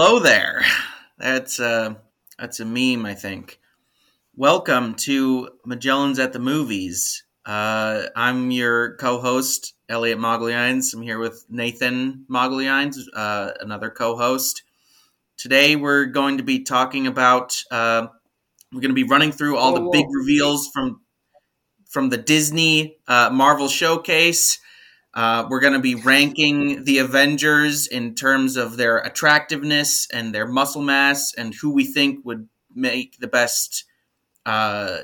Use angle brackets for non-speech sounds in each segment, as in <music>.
Hello there. That's uh, that's a meme, I think. Welcome to Magellan's at the Movies. Uh, I'm your co-host, Elliot Magellan. I'm here with Nathan Magellan, uh, another co-host. Today we're going to be talking about. Uh, we're going to be running through all the big reveals from from the Disney uh, Marvel Showcase. Uh, we're going to be ranking the Avengers in terms of their attractiveness and their muscle mass and who we think would make the best uh,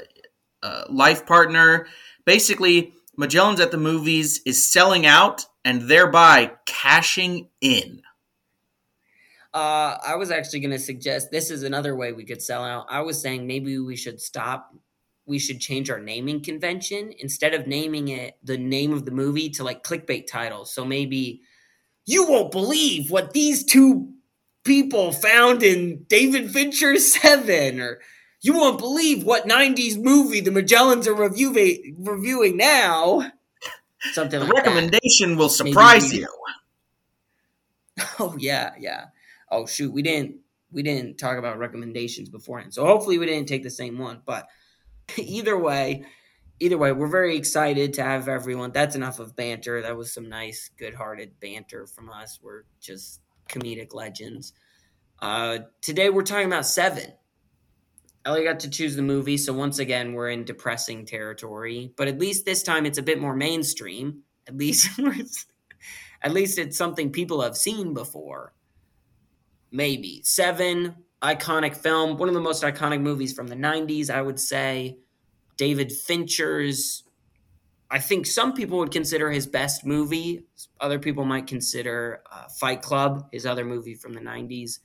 uh, life partner. Basically, Magellan's at the movies is selling out and thereby cashing in. Uh, I was actually going to suggest this is another way we could sell out. I was saying maybe we should stop. We should change our naming convention instead of naming it the name of the movie to like clickbait titles. So maybe you won't believe what these two people found in David Fincher's Seven, or you won't believe what '90s movie the Magellans are reviewing reviewing now. Something The like that. recommendation will surprise you. <laughs> Oh yeah, yeah. Oh shoot, we didn't we didn't talk about recommendations beforehand. So hopefully we didn't take the same one. But <laughs> either way, either way, we're very excited to have everyone. That's enough of banter. That was some nice, good-hearted banter from us. We're just comedic legends. Uh, today we're talking about Seven. Ellie got to choose the movie, so once again we're in depressing territory. But at least this time it's a bit more mainstream. At least <laughs> at least it's something people have seen before. Maybe. Seven, iconic film, one of the most iconic movies from the 90s, I would say. David Fincher's, I think some people would consider his best movie. Other people might consider uh, Fight Club, his other movie from the 90s,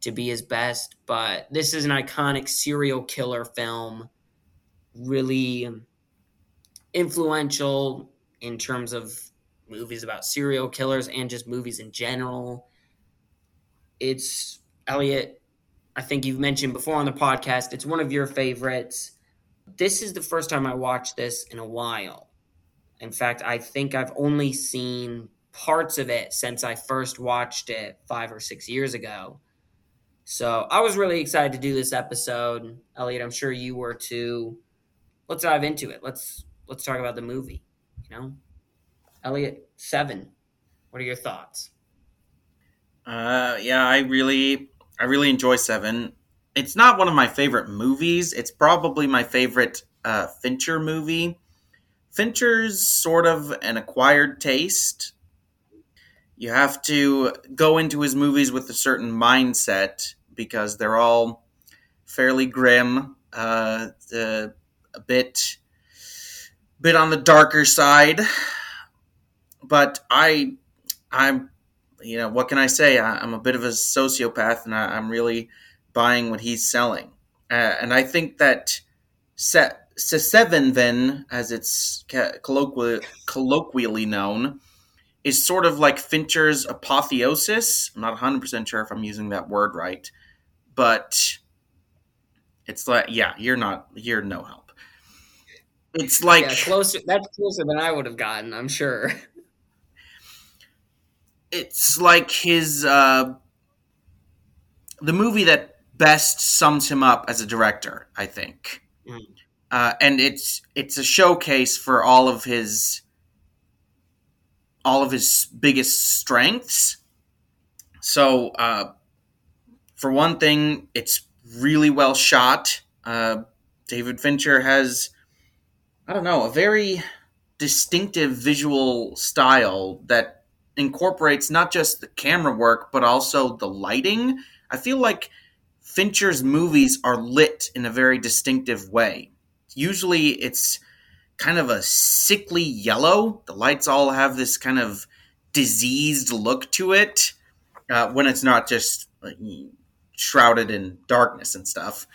to be his best. But this is an iconic serial killer film, really influential in terms of movies about serial killers and just movies in general. It's Elliot. I think you've mentioned before on the podcast. It's one of your favorites. This is the first time I watched this in a while. In fact, I think I've only seen parts of it since I first watched it five or six years ago. So I was really excited to do this episode. Elliot, I'm sure you were too. Let's dive into it. Let's let's talk about the movie. You know, Elliot, seven. What are your thoughts? Uh, yeah, I really, I really enjoy Seven. It's not one of my favorite movies. It's probably my favorite uh, Fincher movie. Fincher's sort of an acquired taste. You have to go into his movies with a certain mindset because they're all fairly grim, uh, a bit, bit on the darker side. But I, I'm you know, what can I say? I, I'm a bit of a sociopath, and I, I'm really buying what he's selling. Uh, and I think that se- se- Seven, then, as it's ca- colloquially, colloquially known, is sort of like Fincher's apotheosis. I'm not 100% sure if I'm using that word right, but it's like, yeah, you're not, you're no help. It's like, yeah, closer. That's closer than I would have gotten. I'm sure. <laughs> it's like his uh, the movie that best sums him up as a director, I think. Mm. Uh, and it's it's a showcase for all of his all of his biggest strengths. So, uh, for one thing, it's really well shot. Uh, David Fincher has, I don't know, a very distinctive visual style that incorporates not just the camera work but also the lighting. I feel like Fincher's movies are lit in a very distinctive way. Usually it's kind of a sickly yellow. The lights all have this kind of diseased look to it uh, when it's not just like, shrouded in darkness and stuff.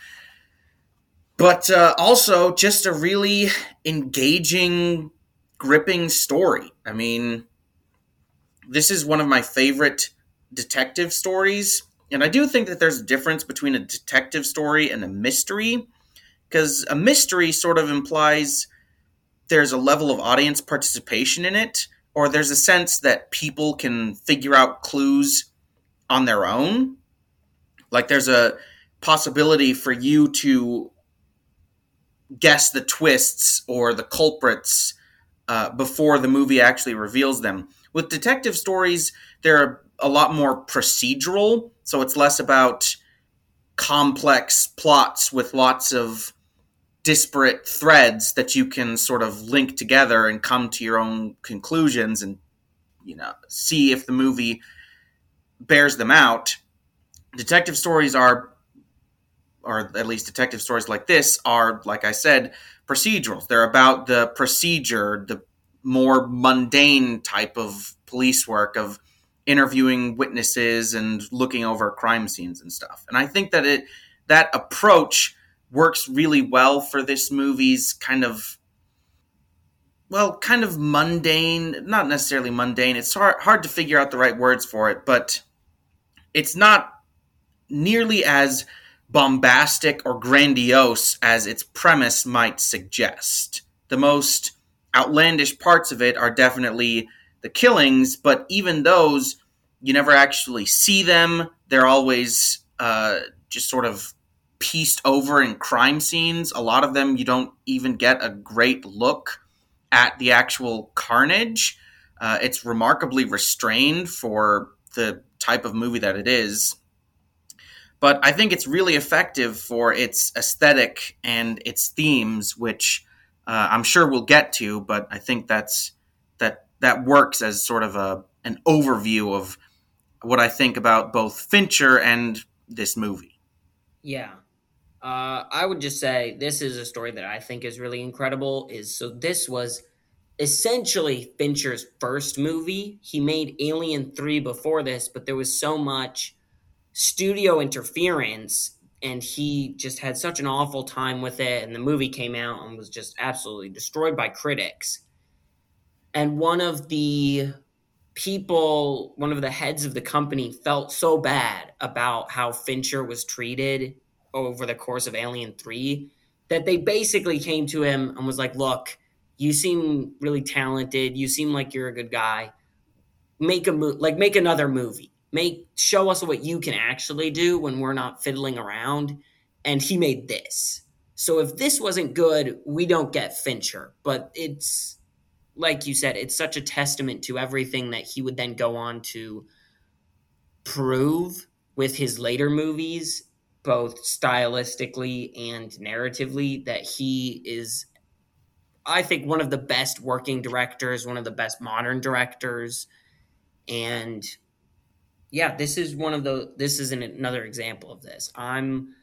But uh, also just a really engaging, gripping story. I mean, this is one of my favorite detective stories. And I do think that there's a difference between a detective story and a mystery, because a mystery sort of implies there's a level of audience participation in it, or there's a sense that people can figure out clues on their own. Like there's a possibility for you to guess the twists or the culprits uh, before the movie actually reveals them. With detective stories, they're a lot more procedural, so it's less about complex plots with lots of disparate threads that you can sort of link together and come to your own conclusions and you know see if the movie bears them out. Detective stories are or at least detective stories like this are like i said procedurals. They're about the procedure the more mundane type of police work of interviewing witnesses and looking over crime scenes and stuff and i think that it that approach works really well for this movie's kind of well, kind of mundane, not necessarily mundane. It's hard, hard to figure out the right words for it, but it's not nearly as bombastic or grandiose as its premise might suggest. The most outlandish parts of it are definitely the killings, but even those, you never actually see them. They're always uh, just sort of pieced over in crime scenes. A lot of them you don't even get a great look at the actual carnage. Uh, it's remarkably restrained for the type of movie that it is. But I think it's really effective for its aesthetic and its themes, which uh, I'm sure we'll get to. But I think that's that that works as sort of a an overview of what I think about both Fincher and this movie. Yeah, uh, I would just say this is a story that I think is really incredible. Is so this was essentially Fincher's first movie. He made Alien 3 before this, but there was so much studio interference and he just had such an awful time with it and the movie came out and was just absolutely destroyed by critics. And one of the people, one of the heads of the company felt so bad about how Fincher was treated over the course of Alien 3 that they basically came to him and was like, "Look, you seem really talented. You seem like you're a good guy. Make a mo- like make another movie. Make show us what you can actually do when we're not fiddling around." And he made this. So if this wasn't good, we don't get Fincher, but it's like you said, it's such a testament to everything that he would then go on to prove with his later movies both stylistically and narratively that he is I think one of the best working directors, one of the best modern directors and yeah, this is one of the this is an, another example of this. I'm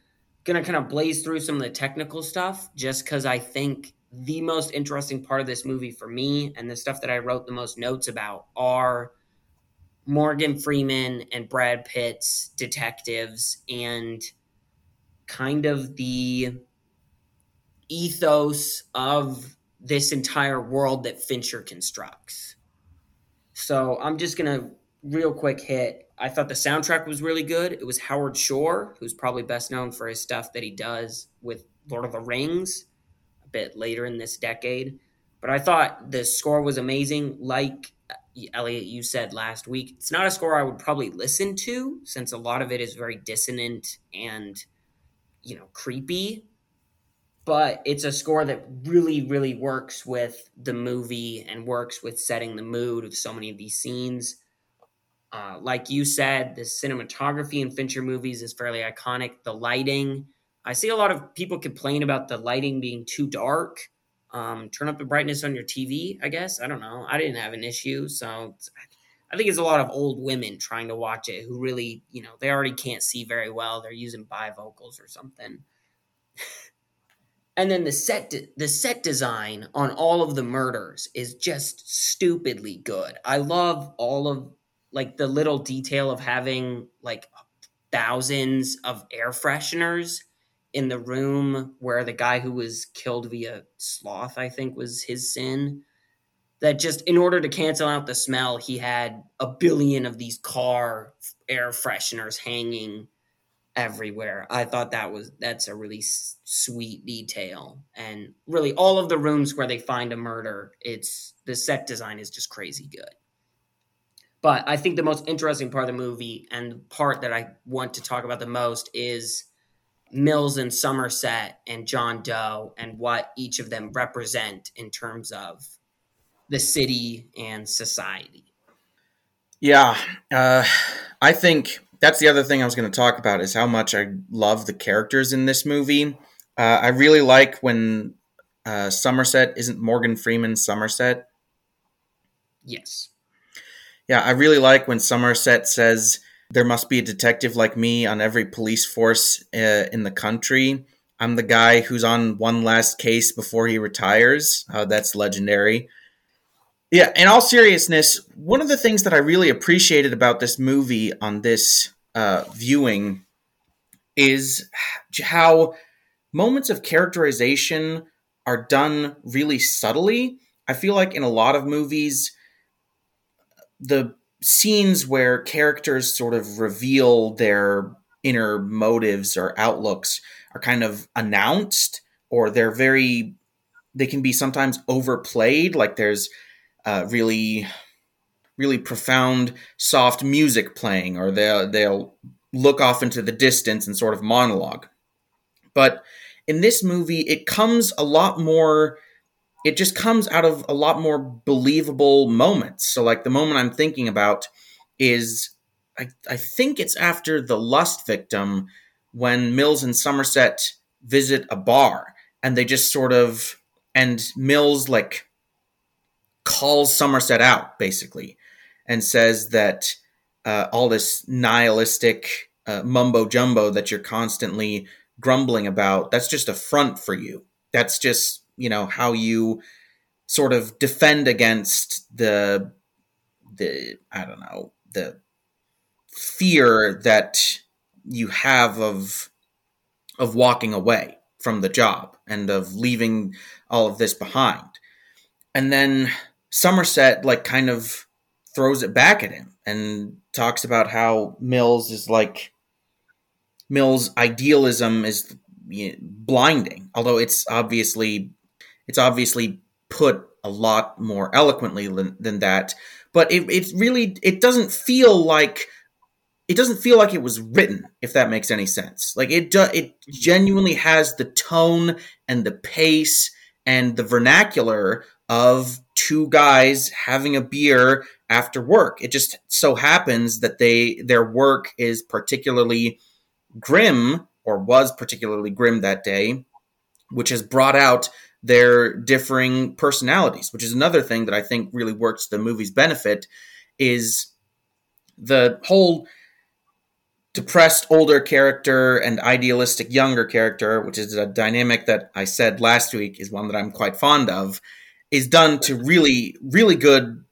to kind of blaze through some of the technical stuff just cuz I think the most interesting part of this movie for me and the stuff that I wrote the most notes about are Morgan Freeman and Brad Pitt's detectives and kind of the ethos of this entire world that Fincher constructs. So I'm just going to real quick hit. I thought the soundtrack was really good. It was Howard Shore, who's probably best known for his stuff that he does with Lord of the Rings a bit later in this decade. But I thought the score was amazing. Like uh, Elliot, you said last week, it's not a score I would probably listen to since a lot of it is very dissonant and you know, creepy, but it's a score that really, really works with the movie and works with setting the mood of so many of these scenes. Uh, like you said, the cinematography in Fincher movies is fairly iconic. The lighting, I see a lot of people complain about the lighting being too dark. Um, turn up the brightness on your TV, I guess. I don't know. I didn't have an issue, so I think it's a lot of old women trying to watch it who really, you know, they already can't see very well. They're using bivocals or something. and then the set de- the set design on all of the murders is just stupidly good. I love all of like the little detail of having like thousands of air fresheners in the room where the guy who was killed via sloth, I think was his sin. That just in order to cancel out the smell, he had a billion of these car air fresheners hanging everywhere. I thought that was that's a really s- sweet detail, and really all of the rooms where they find a murder, it's the set design is just crazy good. But I think the most interesting part of the movie and the part that I want to talk about the most is Mills and Somerset and John Doe and what each of them represent in terms of the city and society. Yeah, uh, I think that's the other thing I was going to talk about is how much I love the characters in this movie. Uh, I really like when uh, Somerset isn't Morgan Freeman Somerset. Yes. Yeah, I really like when Somerset says there must be a detective like me on every police force uh, in the country. I'm the guy who's on one last case before he retires. Uh, that's legendary. Yeah, in all seriousness, one of the things that I really appreciated about this movie on this uh, viewing is how moments of characterization are done really subtly. I feel like in a lot of movies, the scenes where characters sort of reveal their inner motives or outlooks are kind of announced or they're very they can be sometimes overplayed like there's uh, really really profound soft music playing or they'll they'll look off into the distance and sort of monologue. But in this movie it comes a lot more it just comes out of a lot more believable moments. So, like the moment I'm thinking about is I, I think it's after the lust victim when Mills and Somerset visit a bar and they just sort of and Mills like calls Somerset out basically and says that uh, all this nihilistic uh, mumbo jumbo that you're constantly grumbling about that's just a front for you. That's just you know how you sort of defend against the the I don't know the fear that you have of of walking away from the job and of leaving all of this behind. And then Somerset like kind of throws it back at him and talks about how Mills is like Mills' idealism is blinding, although it's obviously it's obviously put a lot more eloquently than, than that. But it, it really it doesn't feel like it doesn't feel like it was written if that makes any sense like it do, it genuinely has the tone and the pace and the vernacular of two guys having a beer after work it just so happens that they their work is particularly grim or was particularly grim that day which has brought out their differing personalities which is another thing that i think really works the movie's benefit is the whole depressed older character and idealistic younger character, which is a dynamic that I said last week is one that I'm quite fond of, is done to really, really good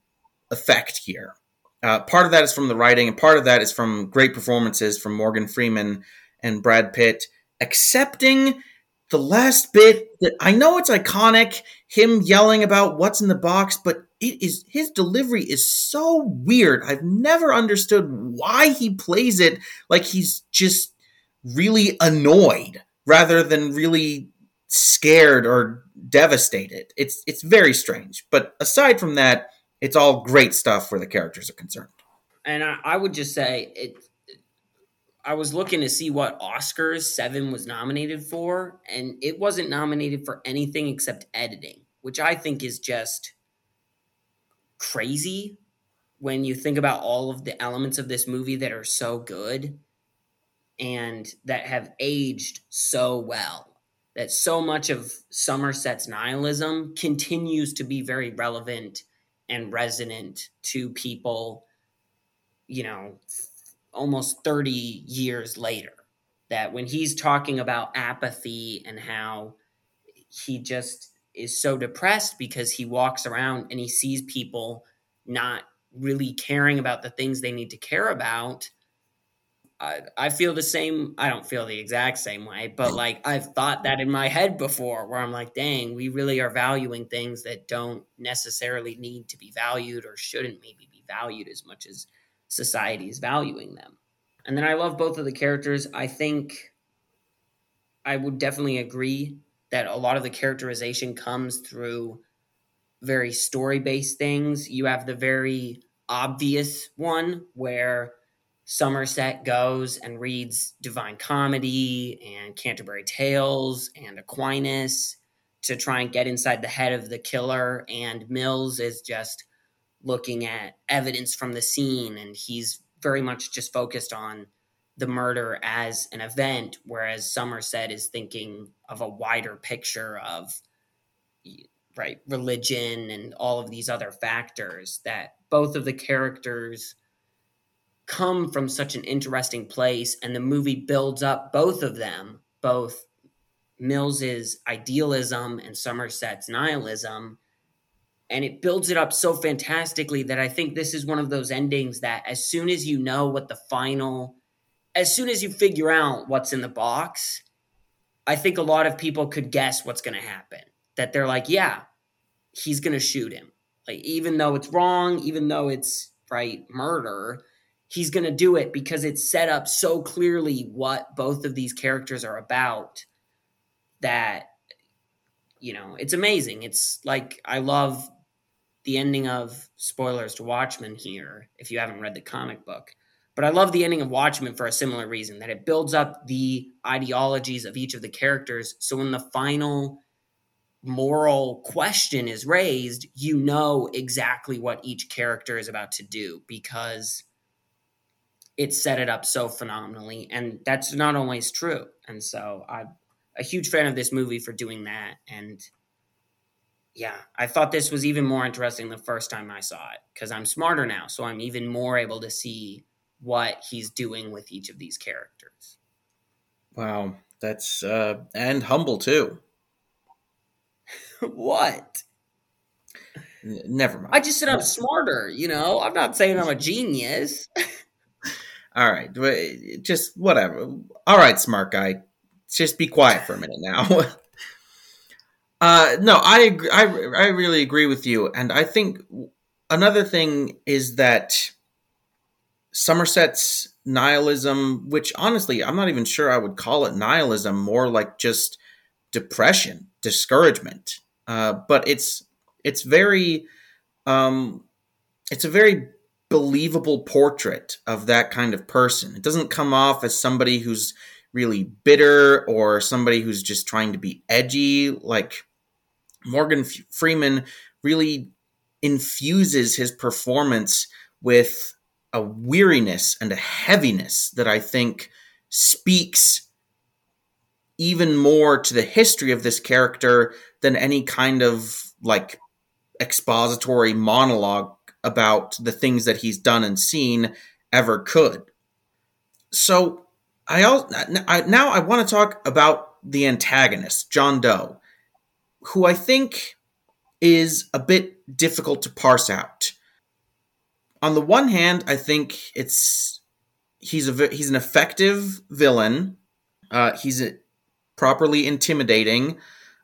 effect here. Uh, part of that is from the writing, and part of that is from great performances from Morgan Freeman and Brad Pitt, accepting the last bit that I know it's iconic, him yelling about what's in the box, but it is his delivery is so weird. I've never understood why he plays it like he's just really annoyed rather than really scared or devastated. It's it's very strange. But aside from that, it's all great stuff where the characters are concerned. And I, I would just say it I was looking to see what Oscars Seven was nominated for, and it wasn't nominated for anything except editing, which I think is just crazy when you think about all of the elements of this movie that are so good and that have aged so well. That so much of Somerset's nihilism continues to be very relevant and resonant to people you know, almost 30 years later. That when he's talking about apathy and how he just is so depressed because he walks around and he sees people not really caring about the things they need to care about. I, I feel the same. I don't feel the exact same way, but mm. like I've thought that in my head before, where I'm like, dang, we really are valuing things that don't necessarily need to be valued or shouldn't maybe be valued as much as society is valuing them. And then I love both of the characters. I think I would definitely agree that a lot of the characterization comes through very story based things. You have the very obvious one where Somerset goes and reads Divine Comedy and Canterbury Tales and Aquinas to try and get inside the head of the killer. And Mills is just looking at evidence from the scene and he's very much just focused on the murder as an event, whereas Somerset is thinking of a wider picture of right religion and all of these other factors that both of the characters come from such an interesting place and the movie builds up both of them both mills's idealism and somerset's nihilism and it builds it up so fantastically that i think this is one of those endings that as soon as you know what the final as soon as you figure out what's in the box i think a lot of people could guess what's going to happen that they're like yeah he's going to shoot him. Like even though it's wrong, even though it's right murder, he's going to do it because it's set up so clearly what both of these characters are about that you know, it's amazing. It's like I love the ending of spoilers to Watchmen here if you haven't read the comic book. But I love the ending of Watchmen for a similar reason that it builds up the ideologies of each of the characters. So when the final moral question is raised, you know exactly what each character is about to do because it set it up so phenomenally. And that's not always true. And so I'm a huge fan of this movie for doing that. And yeah, I thought this was even more interesting the first time I saw it because I'm smarter now. So I'm even more able to see what he's doing with each of these characters. Wow. That's, uh, and humble too. <laughs> what? N- never mind. I just said I'm smarter, you know? I'm not saying I'm a genius. <laughs> All right. Just whatever. All right, smart guy. Just be quiet for a minute now. <laughs> uh, no, I, I, I really agree with you. And I think another thing is that Somerset's nihilism, which honestly, I'm not even sure I would call it nihilism, more like just depression, discouragement. Uh, but it's it's very um, it's a very believable portrait of that kind of person. It doesn't come off as somebody who's really bitter or somebody who's just trying to be edgy. Like Morgan F- Freeman really infuses his performance with a weariness and a heaviness that I think speaks even more to the history of this character than any kind of like expository monologue about the things that he's done and seen ever could. So I also now I want to talk about the antagonist, John Doe, who I think is a bit difficult to parse out. On the one hand, I think it's he's a he's an effective villain. Uh, he's a, properly intimidating.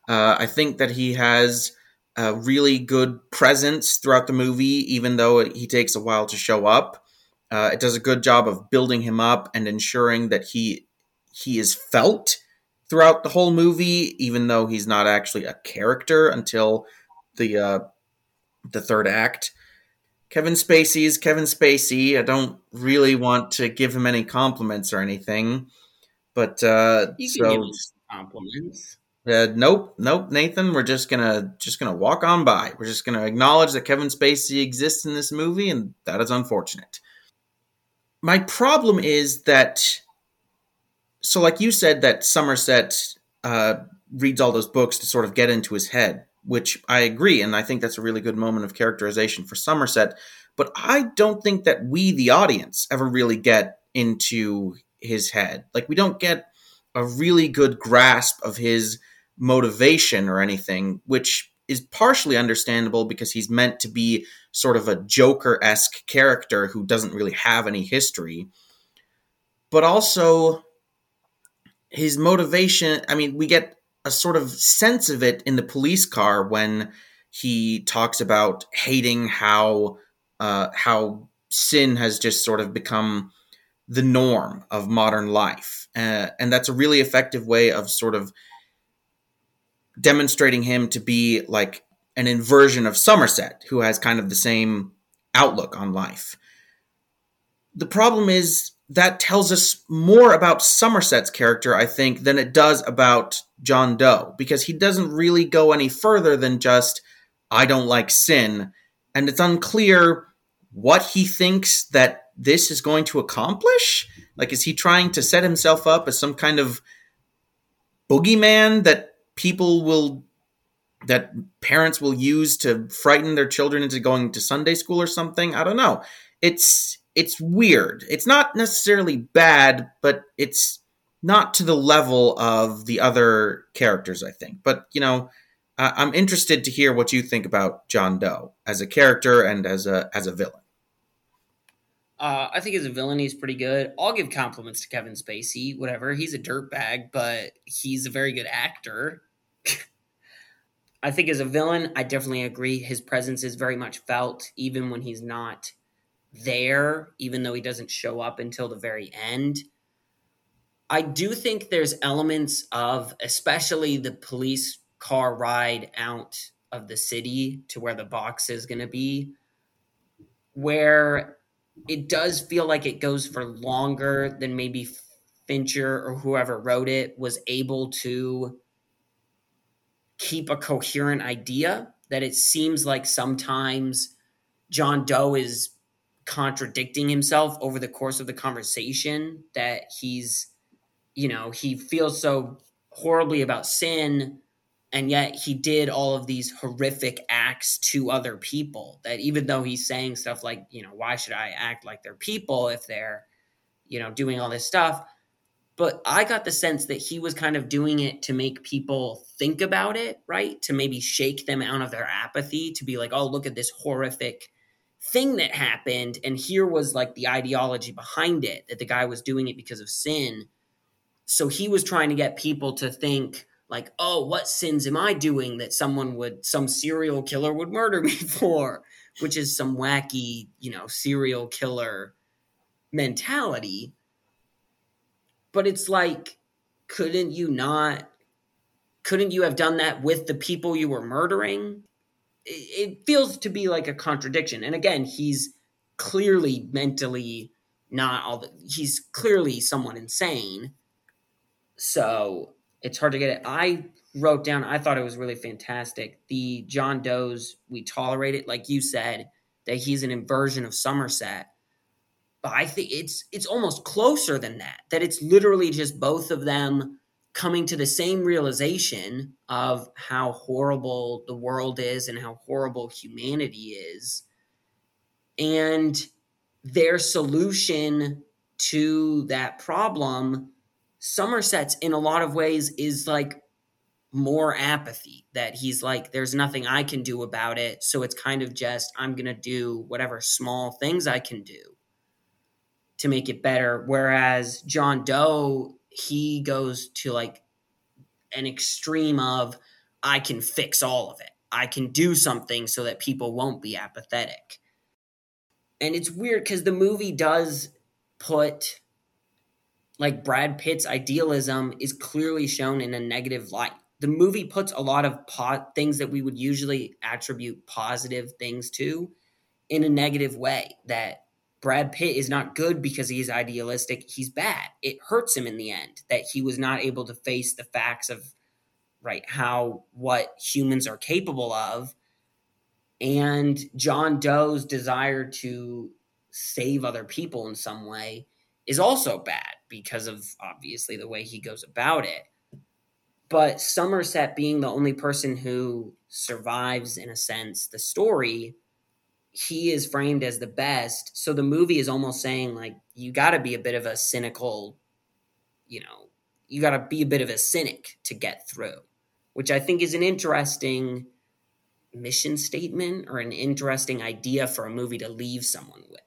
Uh, I think that he has a really good presence throughout the movie, even though he takes a while to show up. Uh, it does a good job of building him up and ensuring that he he is felt throughout the whole movie, even though he's not actually a character until the uh, the third act. Kevin Spacey's Kevin Spacey. I don't really want to give him any compliments or anything, but uh, so compliments. Uh, nope, nope, Nathan. We're just gonna just gonna walk on by. We're just gonna acknowledge that Kevin Spacey exists in this movie, and that is unfortunate. My problem is that, so like you said, that Somerset uh, reads all those books to sort of get into his head, which I agree, and I think that's a really good moment of characterization for Somerset. but I don't think that we, the audience, ever really get into his head. Like, we don't get a really good grasp of his motivation or anything, which is partially understandable because he's meant to be sort of a Joker esque character who doesn't really have any history. But also, his motivation I mean, we get a sort of sense of it in the police car when he talks about hating how uh, how sin has just sort of become the norm of modern life, uh, and that's a really effective way of sort of demonstrating him to be like an inversion of Somerset, who has kind of the same outlook on life. The problem is that tells us more about Somerset's character, I think, than it does about John Doe, because he doesn't really go any further than just, I don't like sin. And it's unclear what he thinks that this is going to accomplish. Like, is he trying to set himself up as some kind of boogeyman that people will, that parents will use to frighten their children into going to Sunday school or something? I don't know. It's, it's weird. It's not necessarily bad, but it's not to the level of the other characters, I think. But, you know, I'm interested to hear what you think about John Doe as a character and as a as a villain. Uh, I think as a villain, he's pretty good. I'll give compliments to Kevin Spacey. Whatever, he's a dirtbag, but he's a very good actor. <laughs> I think as a villain, I definitely agree. His presence is very much felt, even when he's not there, even though he doesn't show up until the very end. I do think there's elements of, especially the police car ride out of the city to where the box is going to be, where it does feel like it goes for longer than maybe Fincher or whoever wrote it was able to keep a coherent idea. That it seems like sometimes John Doe is contradicting himself over the course of the conversation that he's you know he feels so horribly about sin and yet he did all of these horrific acts to other people that even though he's saying stuff like you know why should i act like they're people if they're you know doing all this stuff? But i got the sense that he was kind of doing it to make people think about it right? To maybe shake them out of their apathy to be like oh look at this horrific thing that happened and here was like the ideology behind it that the guy was doing it because of sin. So he was trying to get people to think like oh what sins am i doing that someone would some serial killer would murder me <laughs> for? Which is some wacky you know serial killer mentality. But it's like couldn't you not couldn't you have done that with the people you were murdering it feels to be like a contradiction. And again, he's clearly mentally not all the, he's clearly someone insane. So it's hard to get it. I wrote down, I thought it was really fantastic. The John Doe's, we tolerate it, like you said, that he's an inversion of Somerset. But I think it's it's almost closer than that. That it's literally just both of them coming to the same realization of how horrible the world is and how horrible humanity is. And their solution to that problem, Somerset's in a lot of ways is like more apathy that he's like, there's nothing I can do about it. So it's kind of just, I'm going to do whatever small things I can do to make it better. Whereas John Doe he goes to like an extreme of I can fix all of it. I can do something so that people won't be apathetic. And it's weird because the movie does put like Brad Pitt's idealism is clearly shown in a negative light. The movie puts a lot of po- things that we would usually attribute positive things to in a negative way that Brad Pitt is not good because he's idealistic. He's bad. It hurts him in the end that he was not able to face the facts of right how what humans are capable of. And John Doe's desire to save other people in some way is also bad because of obviously the way he goes about it. But Somerset being the only person who survives, in a sense, the story he is framed as the best. So the movie is almost saying like you got to be a bit of a cynical, you know, you got to be a bit of a cynic to get through, which I think is an interesting mission statement or an interesting idea for a movie to leave someone with.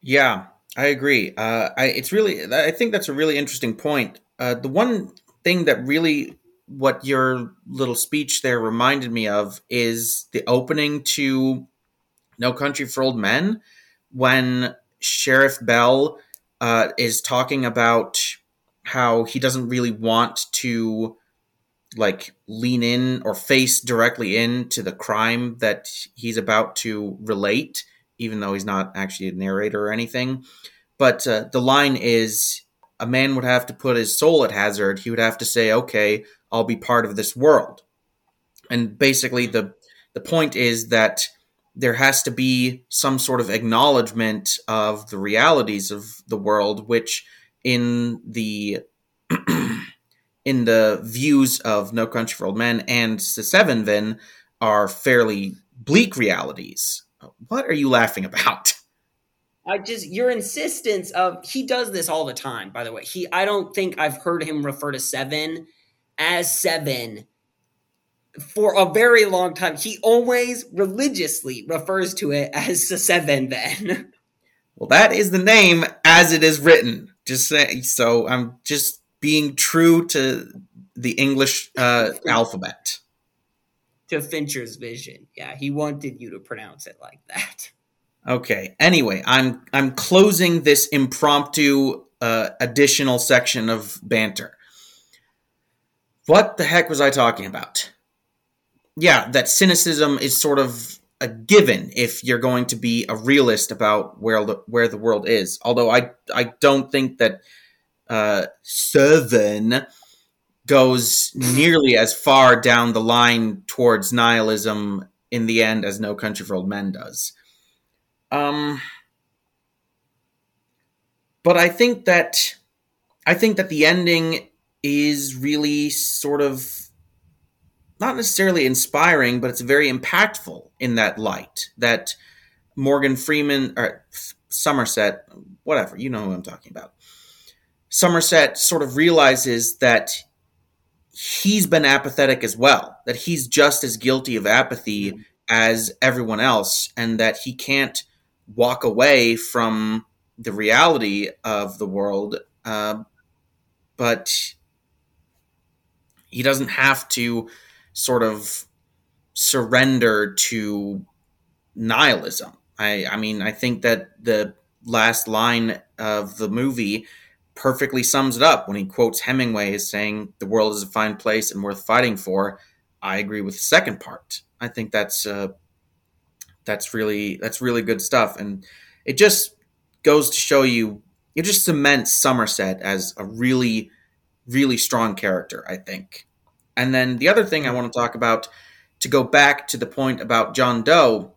Yeah, I agree. Uh, I it's really I think that's a really interesting point. Uh, the one thing that really what your little speech there reminded me of is the opening to No Country for Old Men when Sheriff Bell uh, is talking about how he doesn't really want to like lean in or face directly into the crime that he's about to relate, even though he's not actually a narrator or anything. But uh, the line is a man would have to put his soul at hazard. He would have to say, okay, I'll be part of this world. And basically, the, the point is that there has to be some sort of acknowledgement of the realities of the world, which in the <clears throat> in the views of No Country for Old Men and Seven Then are fairly bleak realities. What are you laughing about? <laughs> I just your insistence of he does this all the time. By the way, he I don't think I've heard him refer to Seven as Seven for a very long time. He always religiously refers to it as the Seven. Then, well, that is the name as it is written. Just say so. I'm just being true to the English uh, alphabet. To Fincher's vision. Yeah, he wanted you to pronounce it like that. Okay. Anyway, I'm I'm closing this impromptu uh, additional section of banter. What the heck was I talking about? Yeah, that cynicism is sort of a given if you're going to be a realist about where the, where the world is. Although I I don't think that uh, Seven goes nearly as far down the line towards nihilism in the end as No Country for Old Men does. Um, but I think that I think that the ending is really sort of not necessarily inspiring, but it's very impactful in that light. That Morgan Freeman or Somerset, whatever, you know who I'm talking about. Somerset sort of realizes that he's been apathetic as well, that he's just as guilty of apathy as everyone else, and that he can't walk away from the reality of the world. Uh, but he doesn't have to sort of surrender to nihilism. I, I mean, I think that the last line of the movie perfectly sums it up when he quotes Hemingway as saying, "The world is a fine place and worth fighting for." I agree with the second part. I think that's uh, that's really that's really good stuff, and it just goes to show you it just cements Somerset as a really really strong character. I think, and then the other thing I want to talk about to go back to the point about John Doe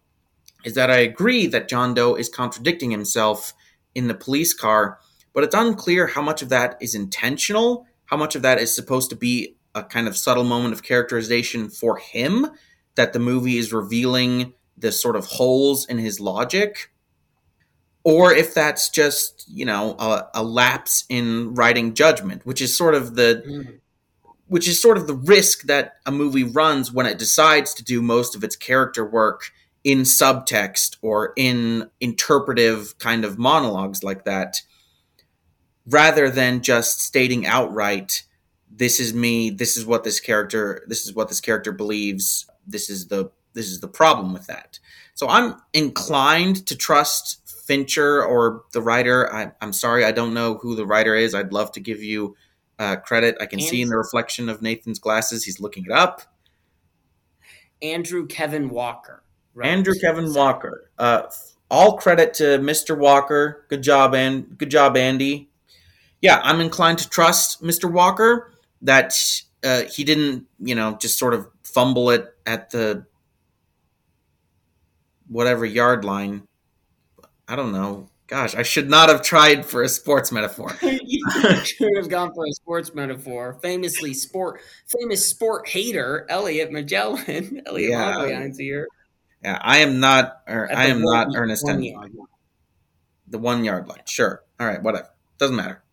is that I agree that John Doe is contradicting himself in the police car but it's unclear how much of that is intentional, how much of that is supposed to be a kind of subtle moment of characterization for him, that the movie is revealing the sort of holes in his logic, or if that's just, you know, a, a lapse in writing judgment, which is sort of the. Mm. Which is sort of the risk that a movie runs when it decides to do most of its character work in subtext or in interpretive kind of monologues like that rather than just stating outright this is me this is what this character this is what this character believes this is the this is the problem with that. So i'm inclined to trust fincher or the writer. I, am sorry i don't know who the writer is. I'd love to give you uh, credit i can andrew. see in the reflection of nathan's glasses he's looking it up andrew kevin walker right? andrew kevin walker uh, all credit to mr walker good job and good job andy yeah, I'm inclined to trust Mr. Walker that uh, he didn't, you know, just sort of fumble it at the whatever yard line. I don't know. Gosh, I should not have tried for a sports metaphor. <laughs> you should have gone for a sports metaphor. Famously sport, famous sport hater Elliot Magellan. <laughs> Elliot yeah. here. Yeah, I am not. Or I am one- not Ernest one Hemingway. the one yard line. Sure. All right. Whatever. Doesn't matter.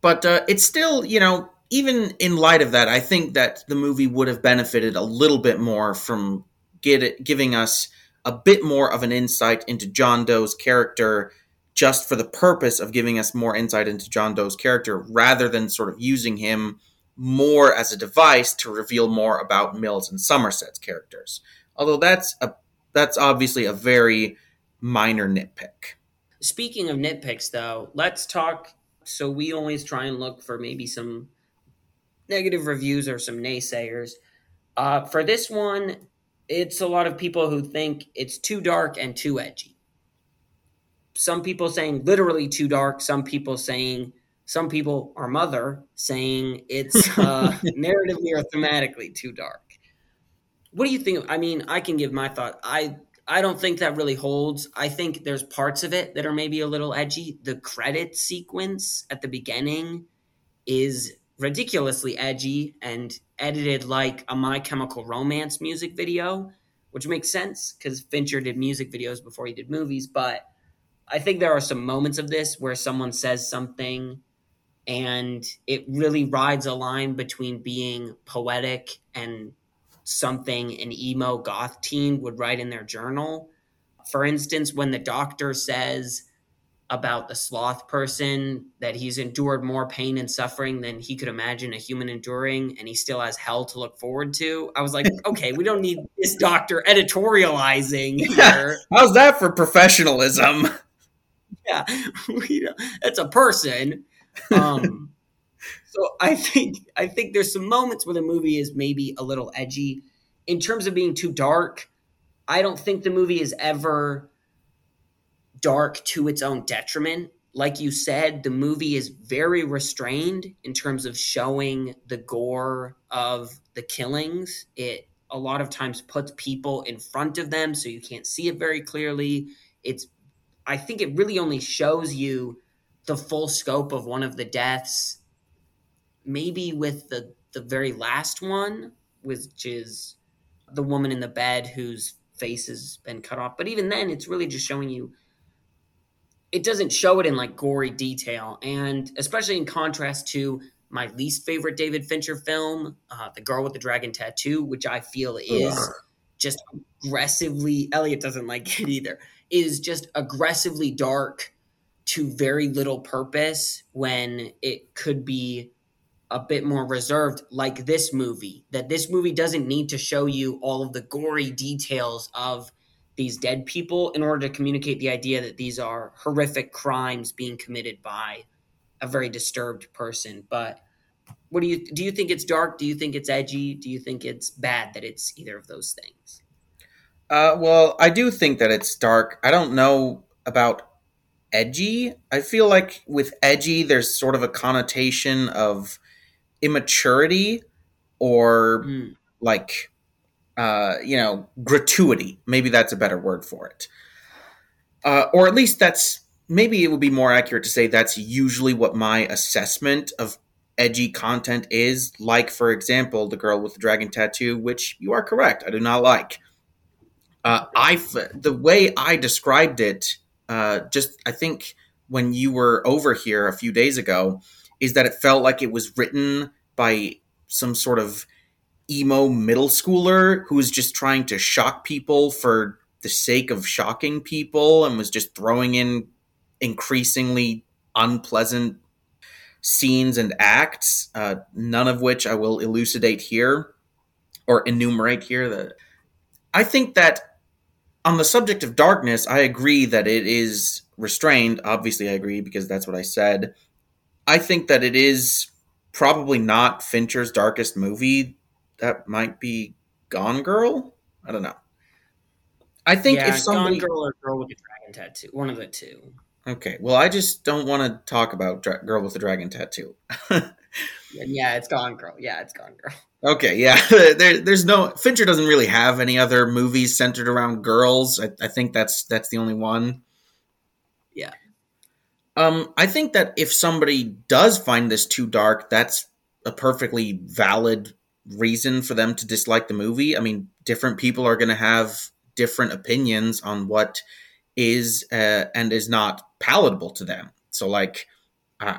But uh, it's still, you know, even in light of that, I think that the movie would have benefited a little bit more from get it, giving us a bit more of an insight into John Doe's character, just for the purpose of giving us more insight into John Doe's character, rather than sort of using him more as a device to reveal more about Mills and Somerset's characters. Although that's a that's obviously a very minor nitpick. Speaking of nitpicks, though, let's talk. So we always try and look for maybe some negative reviews or some naysayers. Uh, for this one, it's a lot of people who think it's too dark and too edgy. Some people saying literally too dark. Some people saying, some people, our mother, saying it's <laughs> uh, narratively or thematically too dark. What do you think? I mean, I can give my thought. I I don't think that really holds. I think there's parts of it that are maybe a little edgy. The credit sequence at the beginning is ridiculously edgy and edited like a My Chemical Romance music video, which makes sense because Fincher did music videos before he did movies. But I think there are some moments of this where someone says something and it really rides a line between being poetic and something an emo goth teen would write in their journal. For instance, when the doctor says about the sloth person that he's endured more pain and suffering than he could imagine a human enduring and he still has hell to look forward to. I was like, <laughs> okay, we don't need this doctor editorializing here. How's that for professionalism? <laughs> yeah, <laughs> that's a person. Um, so I think I think there's some moments where the movie is maybe a little edgy. In terms of being too dark, I don't think the movie is ever dark to its own detriment. Like you said, the movie is very restrained in terms of showing the gore of the killings. It a lot of times puts people in front of them so you can't see it very clearly. It's I think it really only shows you the full scope of one of the deaths maybe with the the very last one which is the woman in the bed whose face has been cut off but even then it's really just showing you it doesn't show it in like gory detail and especially in contrast to my least favorite david fincher film uh, the girl with the dragon tattoo which i feel is Ugh. just aggressively elliot doesn't like it either is just aggressively dark to very little purpose when it could be a bit more reserved like this movie that this movie doesn't need to show you all of the gory details of these dead people in order to communicate the idea that these are horrific crimes being committed by a very disturbed person but what do you do you think it's dark do you think it's edgy do you think it's bad that it's either of those things Uh, well, I do think that it's dark. I don't know about edgy. I feel like with edgy, there's sort of a connotation of immaturity or Mm. like, uh, you know, gratuity. Maybe that's a better word for it. Uh, or at least that's maybe it would be more accurate to say that's usually what my assessment of edgy content is. Like, for example, the girl with the dragon tattoo, which you are correct, I do not like. Uh, I the way I described it, uh, just I think when you were over here a few days ago, is that it felt like it was written by some sort of emo middle schooler who was just trying to shock people for the sake of shocking people and was just throwing in increasingly unpleasant scenes and acts, uh, none of which I will elucidate here or enumerate here. That I think that on the subject of darkness, I agree that it is restrained. Obviously, I agree because that's what I said. I think that it is probably not Fincher's darkest movie. That might be Gone Girl. I don't know. I think yeah, if somebody Gone Girl or Girl with a Dragon Tattoo, one of the two. okay, well, I just don't want to talk about Dra- Girl with the Dragon Tattoo. <laughs> Yeah, it's Gone Girl. Yeah, it's Gone Girl. Okay, yeah. <laughs> there, there's no Fincher doesn't really have any other movies centered around girls. I, I think that's that's the only one. Yeah. Um, I think that if somebody does find this too dark, that's a perfectly valid reason for them to dislike the movie. I mean, different people are going to have different opinions on what is uh, and is not palatable to them. So, like, uh,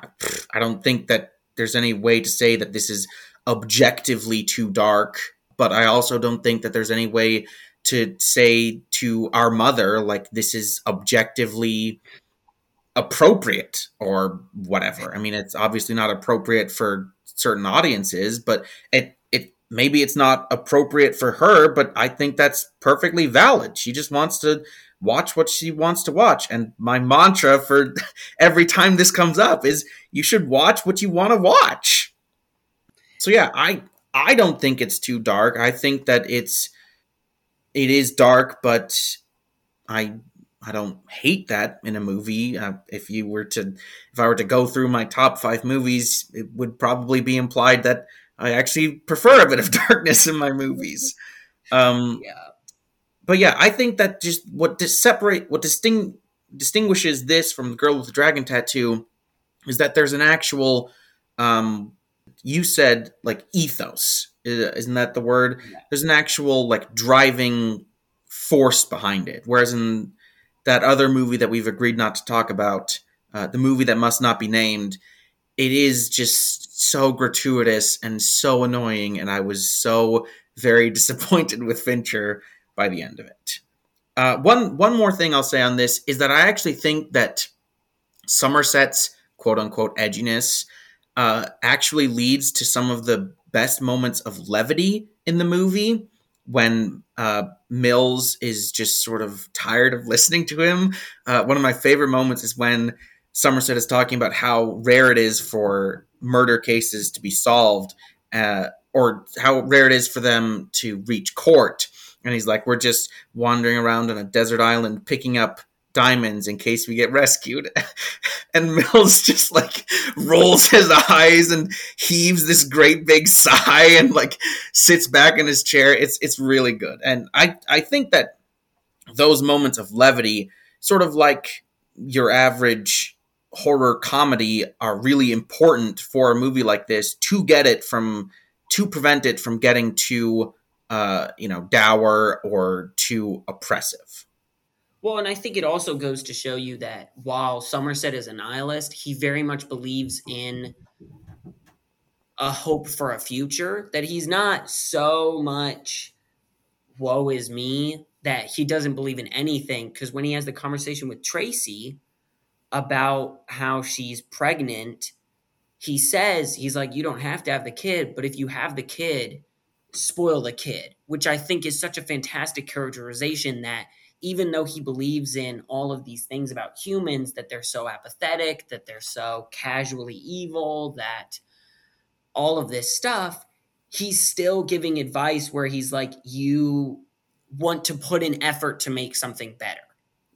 I don't think that there's any way to say that this is objectively too dark, but I also don't think that there's any way to say to our mother, like, this is objectively appropriate or whatever. I mean, it's obviously not appropriate for certain audiences, but it it maybe it's not appropriate for her, but I think that's perfectly valid. She just wants to watch what she wants to watch. And my mantra for <laughs> every time this comes up is you should watch what you want to watch. So yeah, I I don't think it's too dark. I think that it's it is dark, but I I don't hate that in a movie. Uh, if you were to if I were to go through my top 5 movies, it would probably be implied that I actually prefer a bit of <laughs> darkness in my movies. Um, Yeah. but yeah, I think that just what dis- separate what disting- distinguishes this from the girl with the dragon tattoo is that there's an actual um you said like ethos isn't that the word Yeah. there's an actual like driving force behind it whereas in that other movie that we've agreed not to talk about uh, the movie that must not be named it is just so gratuitous and so annoying and i was so very <laughs> disappointed with fincher by the end of it. Uh, one one more thing I'll say on this is that I actually think that Somerset's quote unquote edginess uh, actually leads to some of the best moments of levity in the movie when uh, Mills is just sort of tired of listening to him. Uh, one of my favorite moments is when Somerset is talking about how rare it is for murder cases to be solved, uh, or how rare it is for them to reach court. And he's like, We're just wandering around on a desert island picking up diamonds in case we get rescued. <laughs> and Mills <laughs> just like rolls his eyes and heaves this great big sigh and like sits back in his chair. It's it's really good. And I I think that those moments of levity, sort of like your average horror comedy, are really important for a movie like this to get it from to prevent it from getting too uh, you know, dour or too oppressive. Well, and I think it also goes to show you that while Somerset is a nihilist, he very much believes in a hope for a future. That he's not so much woe is me that he doesn't believe in anything. Because when he has the conversation with Tracy about how she's pregnant, he says, he's like, You don't have to have the kid, but if you have the kid, spoil the kid, which I think is such a fantastic characterization that even though he believes in all of these things about humans, that they're so apathetic, that they're so casually evil, that all of this stuff, he's still giving advice where he's like, you want to put in effort to make something better,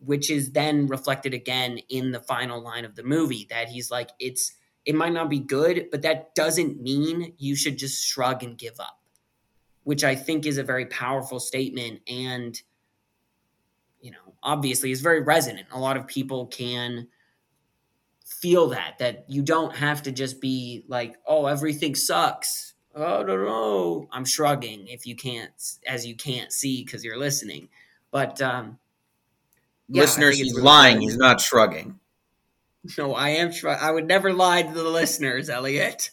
which is then reflected again in the final line of the movie that he's like, it's, it might not be good, but that doesn't mean you should just shrug and give up, which I think is a very powerful statement. And, you know, obviously is very resonant. A lot of people can feel that, that you don't have to just be like, oh, everything sucks. I don't know. I'm shrugging if you can't, as you can't see because you're listening. But, um, Yeah, Listeners, he's really lying. good. He's not shrugging. no, I am shrug. I would never lie to the listeners, Elliot.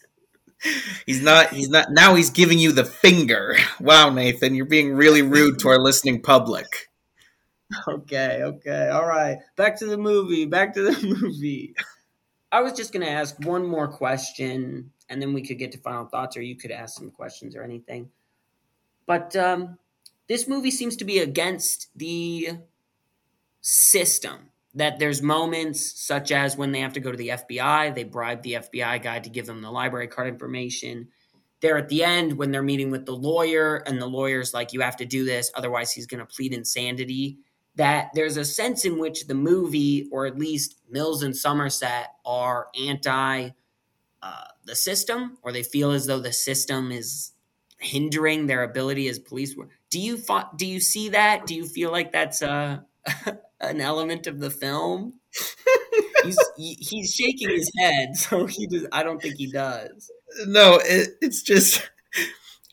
He's not. He's not. Now he's giving you the finger. Wow, Nathan, you're being really rude to our listening public. Okay, okay, all right. Back to the movie. Back to the <laughs> movie. I was just gonna ask one more question, and then we could get to final thoughts, or you could ask some questions or anything. But um, this movie seems to be against the system. That there's moments such as when they have to go to the FBI, they bribe the FBI guy to give them the library card information. They're at the end when they're meeting with the lawyer, and the lawyer's like, "You have to do this, otherwise he's going to plead insanity." that there's a sense in which the movie, or at least Mills and Somerset, are anti uh, the system, or they feel as though the system is hindering their ability as police. Do you do you see that? Do you feel like that's a <laughs> an element of the film? <laughs> he's he, he's shaking his head, so he does. I don't think he does. No, it, it's just.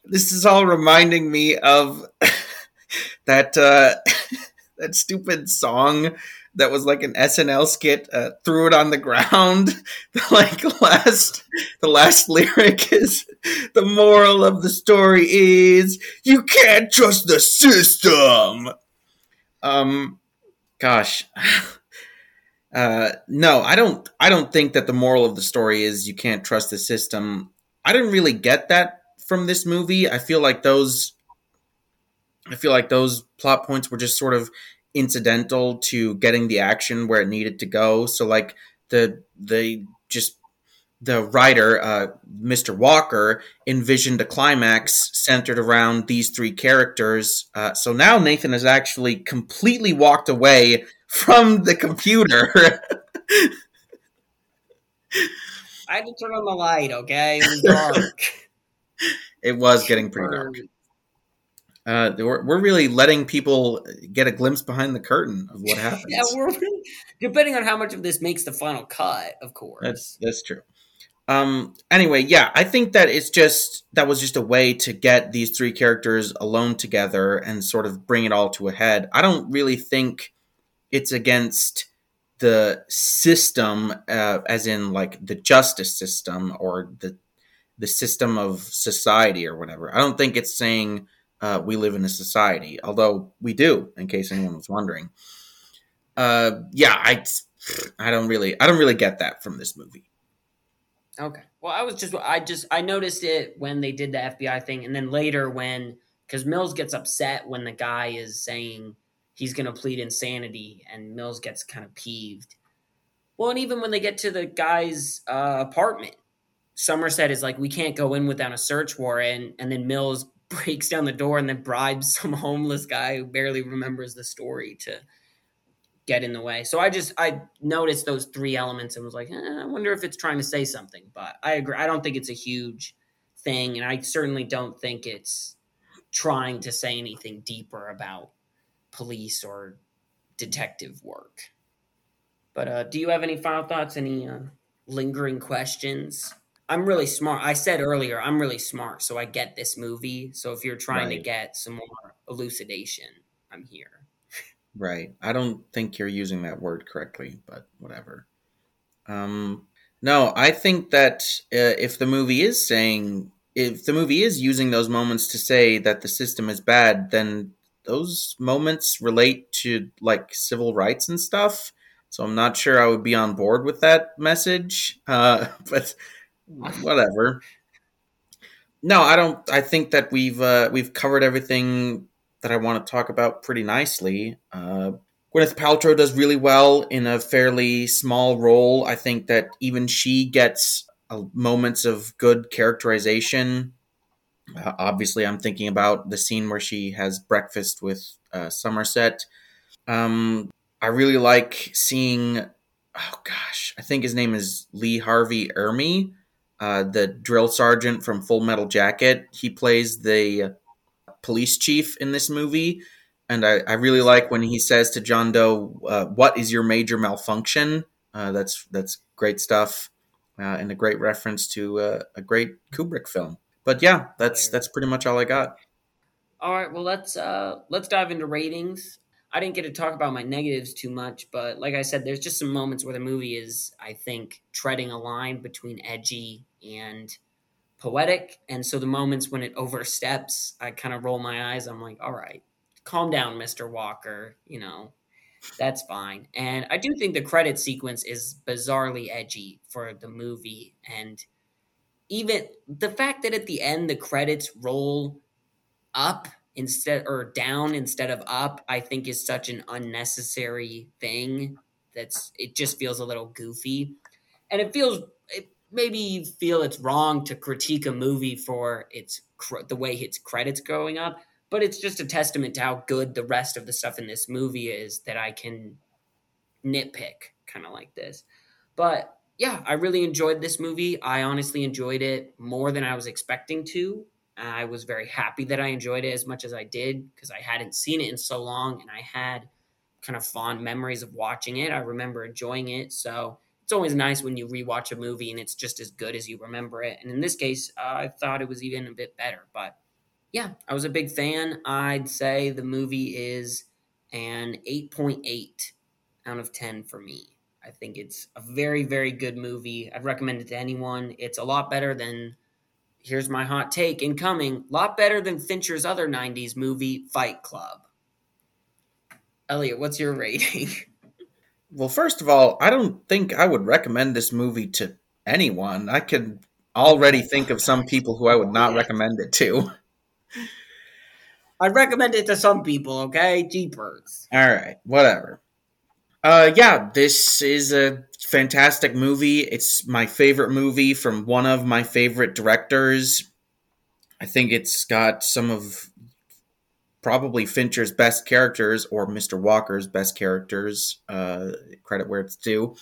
This is all reminding me of <laughs> that uh, <laughs> that stupid song that was like an SNL skit uh, threw it on the ground. The like last the last lyric is the moral of the story is you can't trust the system. Um gosh. <laughs> Uh, no, I don't. I don't think that the moral of the story is you can't trust the system. I didn't really get that from this movie. I feel like those I feel like those plot points were just sort of incidental to getting the action where it needed to go. So like the the just the writer, uh, Mr. Walker, envisioned a climax centered around these three characters. Uh, so now Nathan has actually completely walked away from the computer. <laughs> I had to turn on the light, okay? It was dark. <laughs> it was getting pretty dark. Uh, we're, we're really letting people get a glimpse behind the curtain of what <laughs> happens. yeah, we're depending on how much of this makes the final cut, of course. That's that's true. Um. Anyway, yeah, I think that it's just that was just a way to get these three characters alone together and sort of bring it all to a head. I don't really think it's against the system, uh, as in like the justice system or the the system of society or whatever. I don't think it's saying uh, we live in a society, although we do, in case anyone was wondering. Uh, yeah, I, I don't really, I don't really get that from this movie. Okay. Well, I was just, I just, I noticed it when they did the FBI thing, and then later when, because Mills gets upset when the guy is saying he's going to plead insanity, and Mills gets kind of peeved. Well, and even when they get to the guy's uh, apartment, Somerset is like, "We can't go in without a search warrant," and then Mills <laughs> breaks down the door and then bribes some homeless guy who barely remembers the story to get in the way. So I just I noticed those three elements and was like, eh, I wonder if it's trying to say something. But I agree. I don't think it's a huge thing, and I certainly don't think it's trying to say anything deeper about police or detective work. But uh, do you have any final thoughts? Any uh, lingering questions? I'm really smart. I said earlier, I'm really smart, so I get this movie. So if you're trying right. to get some more elucidation, I'm here. Right. I don't think you're using that word correctly, but whatever. Um, no, I think that uh, if the movie is saying, if the movie is using those moments to say that the system is bad, then those moments relate to like civil rights and stuff. So I'm not sure I would be on board with that message. <laughs> Uh, but whatever. No, I don't. I think that we've uh, we've covered everything that I want to talk about pretty nicely. Uh, Gwyneth Paltrow does really well in a fairly small role. I think that even she gets uh, moments of good characterization. Uh, obviously, I'm thinking about the scene where she has breakfast with uh, Somerset. Um, I really like seeing. Oh gosh, I think his name is Lee Harvey Ermey uh, the drill sergeant from Full Metal Jacket. He plays the police chief in this movie. And I, I really like when he says to John Doe, uh, "What is your major malfunction?" Uh, that's that's great stuff, uh, and a great reference to uh, a great Kubrick film. But yeah, that's that's pretty much all I got. All right, well let's uh, let's dive into ratings. I didn't get to talk about my negatives too much, but like I said, there's just some moments where the movie is, I think, treading a line between edgy and poetic. And so the moments when it oversteps, I kind of roll my eyes. I'm like, all right, calm down, Mr. Walker. You know, that's fine. And I do think the credit sequence is bizarrely edgy for the movie. And even the fact that at the end the credits roll up instead or down instead of up, I think is such an unnecessary thing. That's it just feels a little goofy, and it feels maybe you feel it's wrong to critique a movie for its the way its credits going up, but it's just a testament to how good the rest of the stuff in this movie is that I can nitpick kind of like this. But yeah, I really enjoyed this movie. I honestly enjoyed it more than I was expecting to. I was very happy that I enjoyed it as much as I did because I hadn't seen it in so long and I had kind of fond memories of watching it. I remember enjoying it. So it's always nice when you rewatch a movie and it's just as good as you remember it. And in this case, uh, I thought it was even a bit better. But yeah, I was a big fan. I'd say the movie is an 8.8 out of 10 for me. I think it's a very, very good movie. I'd recommend it to anyone. It's a lot better than, here's my hot take incoming, a lot better than Fincher's other 90s movie, Fight Club. Elliot, what's your <laughs> rating? Well, first of all, I don't think I would recommend this movie to anyone. I could already think of some people who I would not recommend it to. I'd recommend it to some people, okay? Jeepers. All right, whatever. Uh, yeah, this is a fantastic movie. It's my favorite movie from one of my favorite directors. I think it's got some of probably Fincher's best characters or Mr. Walker's best characters. Uh, credit where it's due.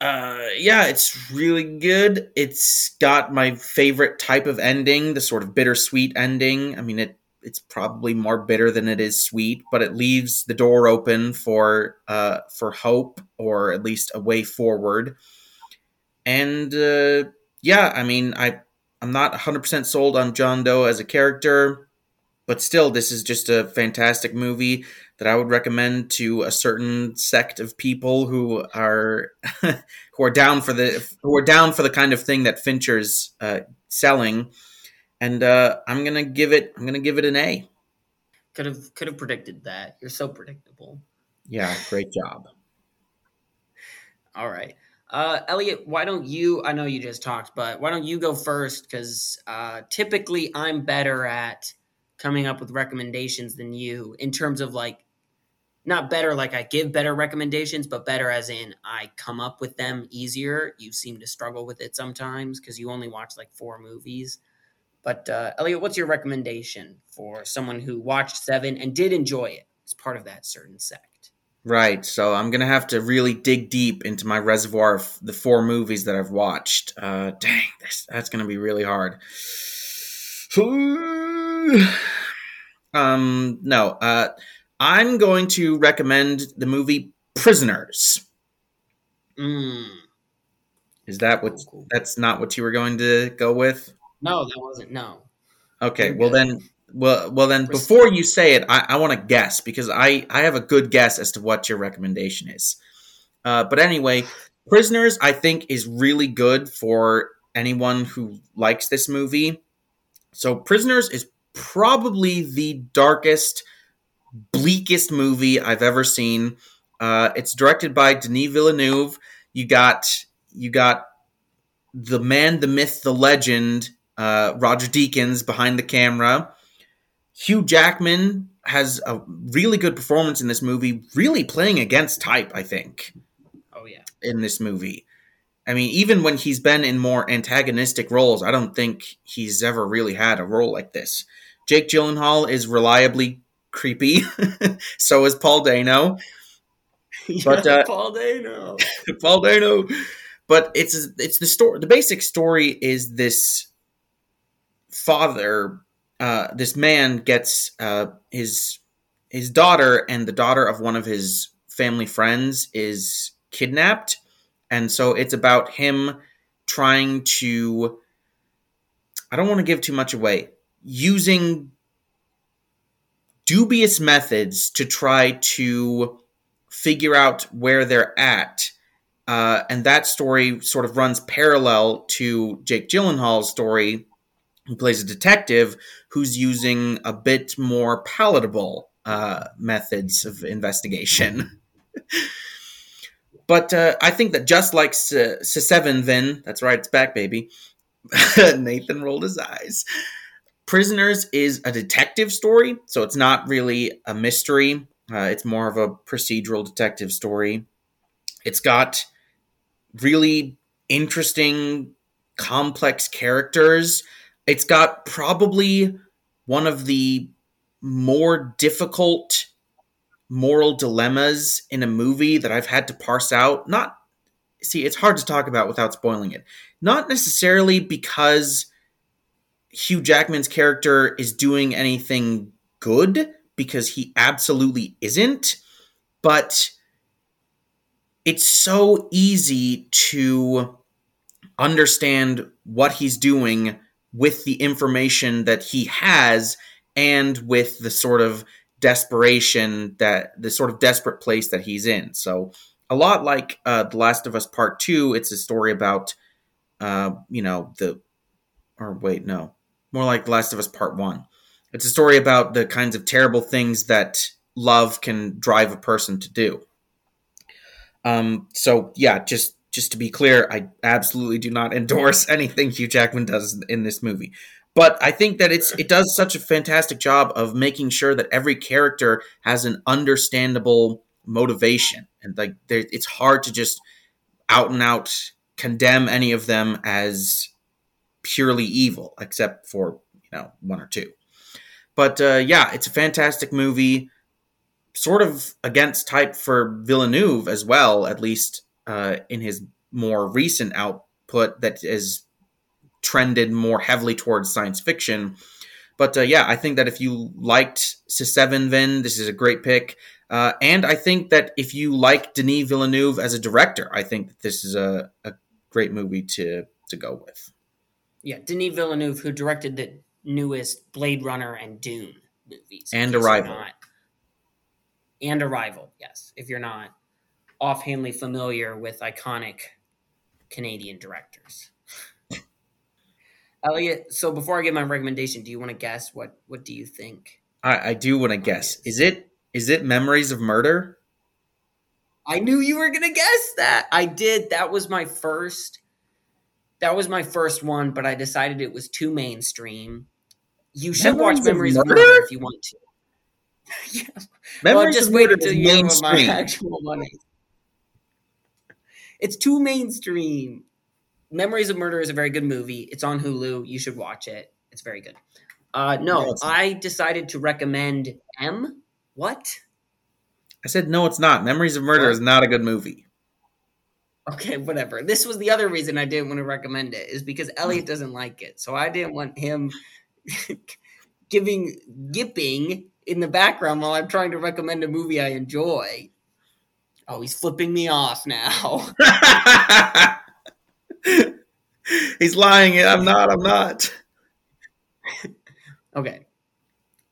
Uh, yeah, it's really good. It's got my favorite type of ending, the sort of bittersweet ending. I mean, it it's probably more bitter than it is sweet, but it leaves the door open for uh, for hope or at least a way forward. And uh, yeah, I mean, I I'm not 100% sold on John Doe as a character, but still, this is just a fantastic movie that I would recommend to a certain sect of people who are <laughs> who are down for the who are down for the kind of thing that Fincher's uh, selling. And uh, I'm gonna give it I'm gonna give it an A. Could have could have predicted that. You're so predictable. Yeah, great job. All right. Uh, Elliot, why don't you? I know you just talked, but why don't you go first? Because uh, typically I'm better at coming up with recommendations than you in terms of like not better like I give better recommendations, but better as in I come up with them easier. You seem to struggle with it sometimes because you only watch like four movies. But uh, Elliot, what's your recommendation for someone who watched Seven and did enjoy it as part of that certain sect? Right. So I'm gonna have to really dig deep into my reservoir of the four movies that I've watched. Uh, dang, that's, that's gonna be really hard. <sighs> um, no. Uh, I'm going to recommend the movie Prisoners. Mm. Is that what? Cool, cool. That's not what you were going to go with. No, that wasn't. No. Okay. Well then. Well, well then. Before you say it, I, I want to guess because I I have a good guess as to what your recommendation is. Uh, but anyway, <sighs> Prisoners I think is really good for anyone who likes this movie. So Prisoners is probably the darkest, bleakest movie I've ever seen. Uh, it's directed by Denis Villeneuve. You got you got the man, the myth, the legend, uh, Roger Deakins behind the camera. Hugh Jackman has a really good performance in this movie, really playing against type, I think Oh yeah. in this movie. I mean, even when he's been in more antagonistic roles, I don't think he's ever really had a role like this. Jake Gyllenhaal is reliably creepy. <laughs> so is Paul Dano. <laughs> But, uh, Paul Dano. <laughs> Paul Dano. But it's it's the story. The basic story is this father, uh, this man gets uh, his his daughter and the daughter of one of his family friends is kidnapped, and so it's about him trying to. I don't want to give too much away. Using dubious methods to try to figure out where they're at uh, and that story sort of runs parallel to Jake Gyllenhaal's story, who plays a detective who's using a bit more palatable uh, methods of investigation. <laughs> but uh, I think that just like S- Seven, then that's right, it's back, baby. <laughs> Nathan rolled his eyes. Prisoners is a detective story, so it's not really a mystery. Uh, it's more of a procedural detective story. It's got really interesting, complex characters. It's got probably one of the more difficult moral dilemmas in a movie that I've had to parse out. Not, see, it's hard to talk about without spoiling it. Not necessarily because Hugh Jackman's character is doing anything good, because he absolutely isn't, but it's so easy to understand what he's doing with the information that he has and with the sort of desperation that the sort of desperate place that he's in. So a lot like uh, The Last of Us Part Two, it's a story about uh, you know the or wait no more like The Last of Us Part One. It's a story about the kinds of terrible things that love can drive a person to do. Um, so yeah, just just to be clear, I absolutely do not <laughs> endorse anything Hugh Jackman does in this movie. But I think that it's it does such a fantastic job of making sure that every character has an understandable motivation, and like it's hard to just out and out condemn any of them as purely evil, except for you know one or two. But uh, yeah, it's a fantastic movie, sort of against type for Villeneuve as well, at least uh, in his more recent output that is trended more heavily towards science fiction. But uh, yeah, I think that if you liked Seven Vin, this is a great pick. Uh, and I think that if you like Denis Villeneuve as a director, I think that this is a, a great movie to to go with. Yeah, Denis Villeneuve, who directed the newest Blade Runner and Dune movies, and Arrival, and Arrival. Yes, if you're not offhandly familiar with iconic Canadian directors. <laughs> Elliot, so before I give my recommendation, do you want to guess what what do you think? I, I do want to guess. Is it is it Memories of Murder? I knew you were gonna guess that. I did. That was my first. That was my first one, but I decided it was too mainstream. You should Memories watch Memories of Murder? of Murder if you want to. <laughs> yeah. Memories well, just wait until you hear my <laughs> actual money. It's too mainstream. Memories of Murder is a very good movie. It's on Hulu. You should watch it. It's very good. Uh, no, I decided to recommend M. What? I said no, it's not. Memories of Murder what? is not a good movie. Okay, whatever. This was the other reason I didn't want to recommend it is because Elliot doesn't like it, so I didn't want him <laughs> giving gipping in the background while I'm trying to recommend a movie I enjoy. Oh, he's flipping me off now. <laughs> He's lying. I'm not. I'm not. <laughs> okay.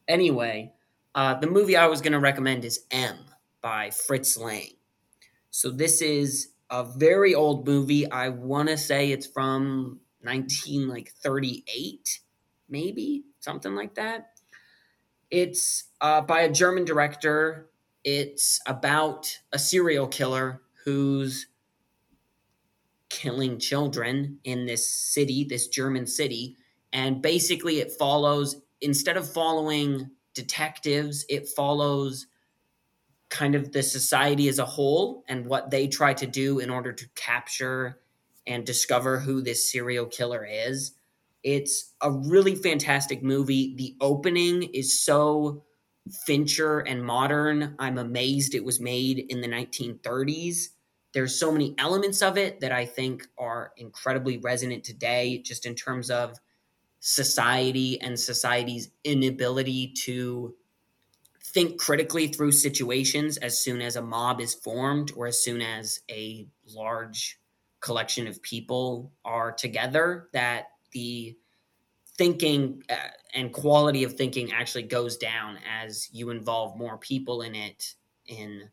Anyway, uh, the movie I was going to recommend is M by Fritz Lang. So this is a very old movie. I want to say it's from 19 like 38, maybe something like that. It's uh, by a German director. It's about a serial killer who's killing children in this city, this German city. And basically, it follows, instead of following detectives, it follows kind of the society as a whole and what they try to do in order to capture and discover who this serial killer is. It's a really fantastic movie. The opening is so Fincher and modern. I'm amazed it was made in the 1930s there's so many elements of it that I think are incredibly resonant today, just in terms of society and society's inability to think critically through situations as soon as a mob is formed or as soon as a large collection of people are together that the thinking uh, and quality of thinking actually goes down as you involve more people in it in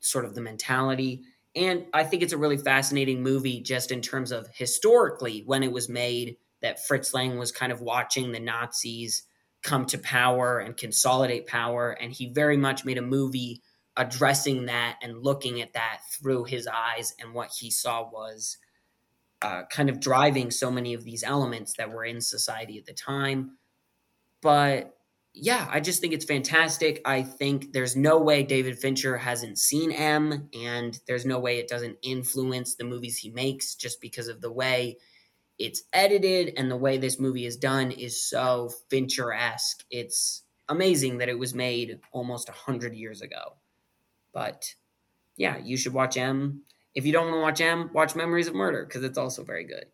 sort of the mentality. And I think it's a really fascinating movie just in terms of historically when it was made, that Fritz Lang was kind of watching the Nazis come to power and consolidate power. And he very much made a movie addressing that and looking at that through his eyes. And what he saw was uh, kind of driving so many of these elements that were in society at the time. But yeah, I just think it's fantastic. I think there's no way David Fincher hasn't seen M, and there's no way it doesn't influence the movies he makes just because of the way it's edited and the way this movie is done is so Fincher esque. It's amazing that it was made almost 100 years ago. But yeah, you should watch M. If you don't want to watch M, watch Memories of Murder because it's also very good.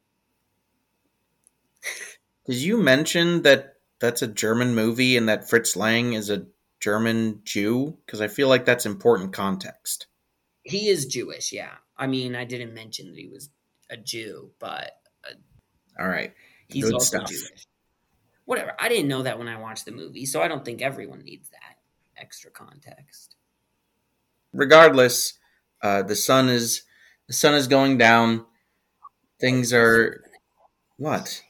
<laughs> Did you mention that that's a German movie and that Fritz Lang is a German Jew? Because I feel like that's important context. He is Jewish, yeah. I mean, I didn't mention that he was a Jew, but all right, he's Good also stuff. Jewish. whatever. I didn't know that when I watched the movie, so I don't think everyone needs that extra context. Regardless, uh, the sun is the sun is going down. Things are what?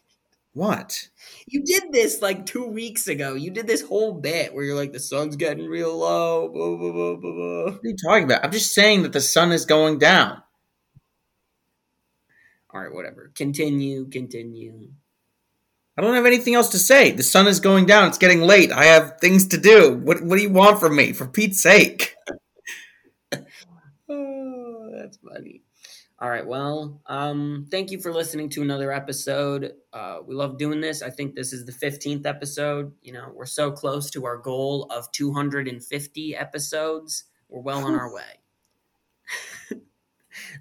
What? You did this like two weeks ago. You did this whole bit where you're like, the sun's getting real low. Blah, blah, blah. What are you talking about? I'm just saying that the sun is going down. All right, whatever. Continue, continue. I don't have anything else to say. The sun is going down. It's getting late. I have things to do. What What do you want from me? For Pete's sake. <laughs> Oh, that's funny. All right, well, um, thank you for listening to another episode. Uh, we love doing this. I think this is the 15th episode. You know, we're so close to our goal of 250 episodes. We're well on our way. <laughs>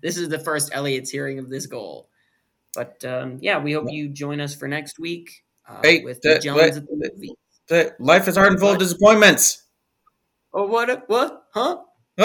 this is the first Elliot's hearing of this goal. But um, yeah, we hope you join us for next week uh, Hey, with the- the at the movie. The- Life is hard and full of disappointments. Oh, what? What? Huh?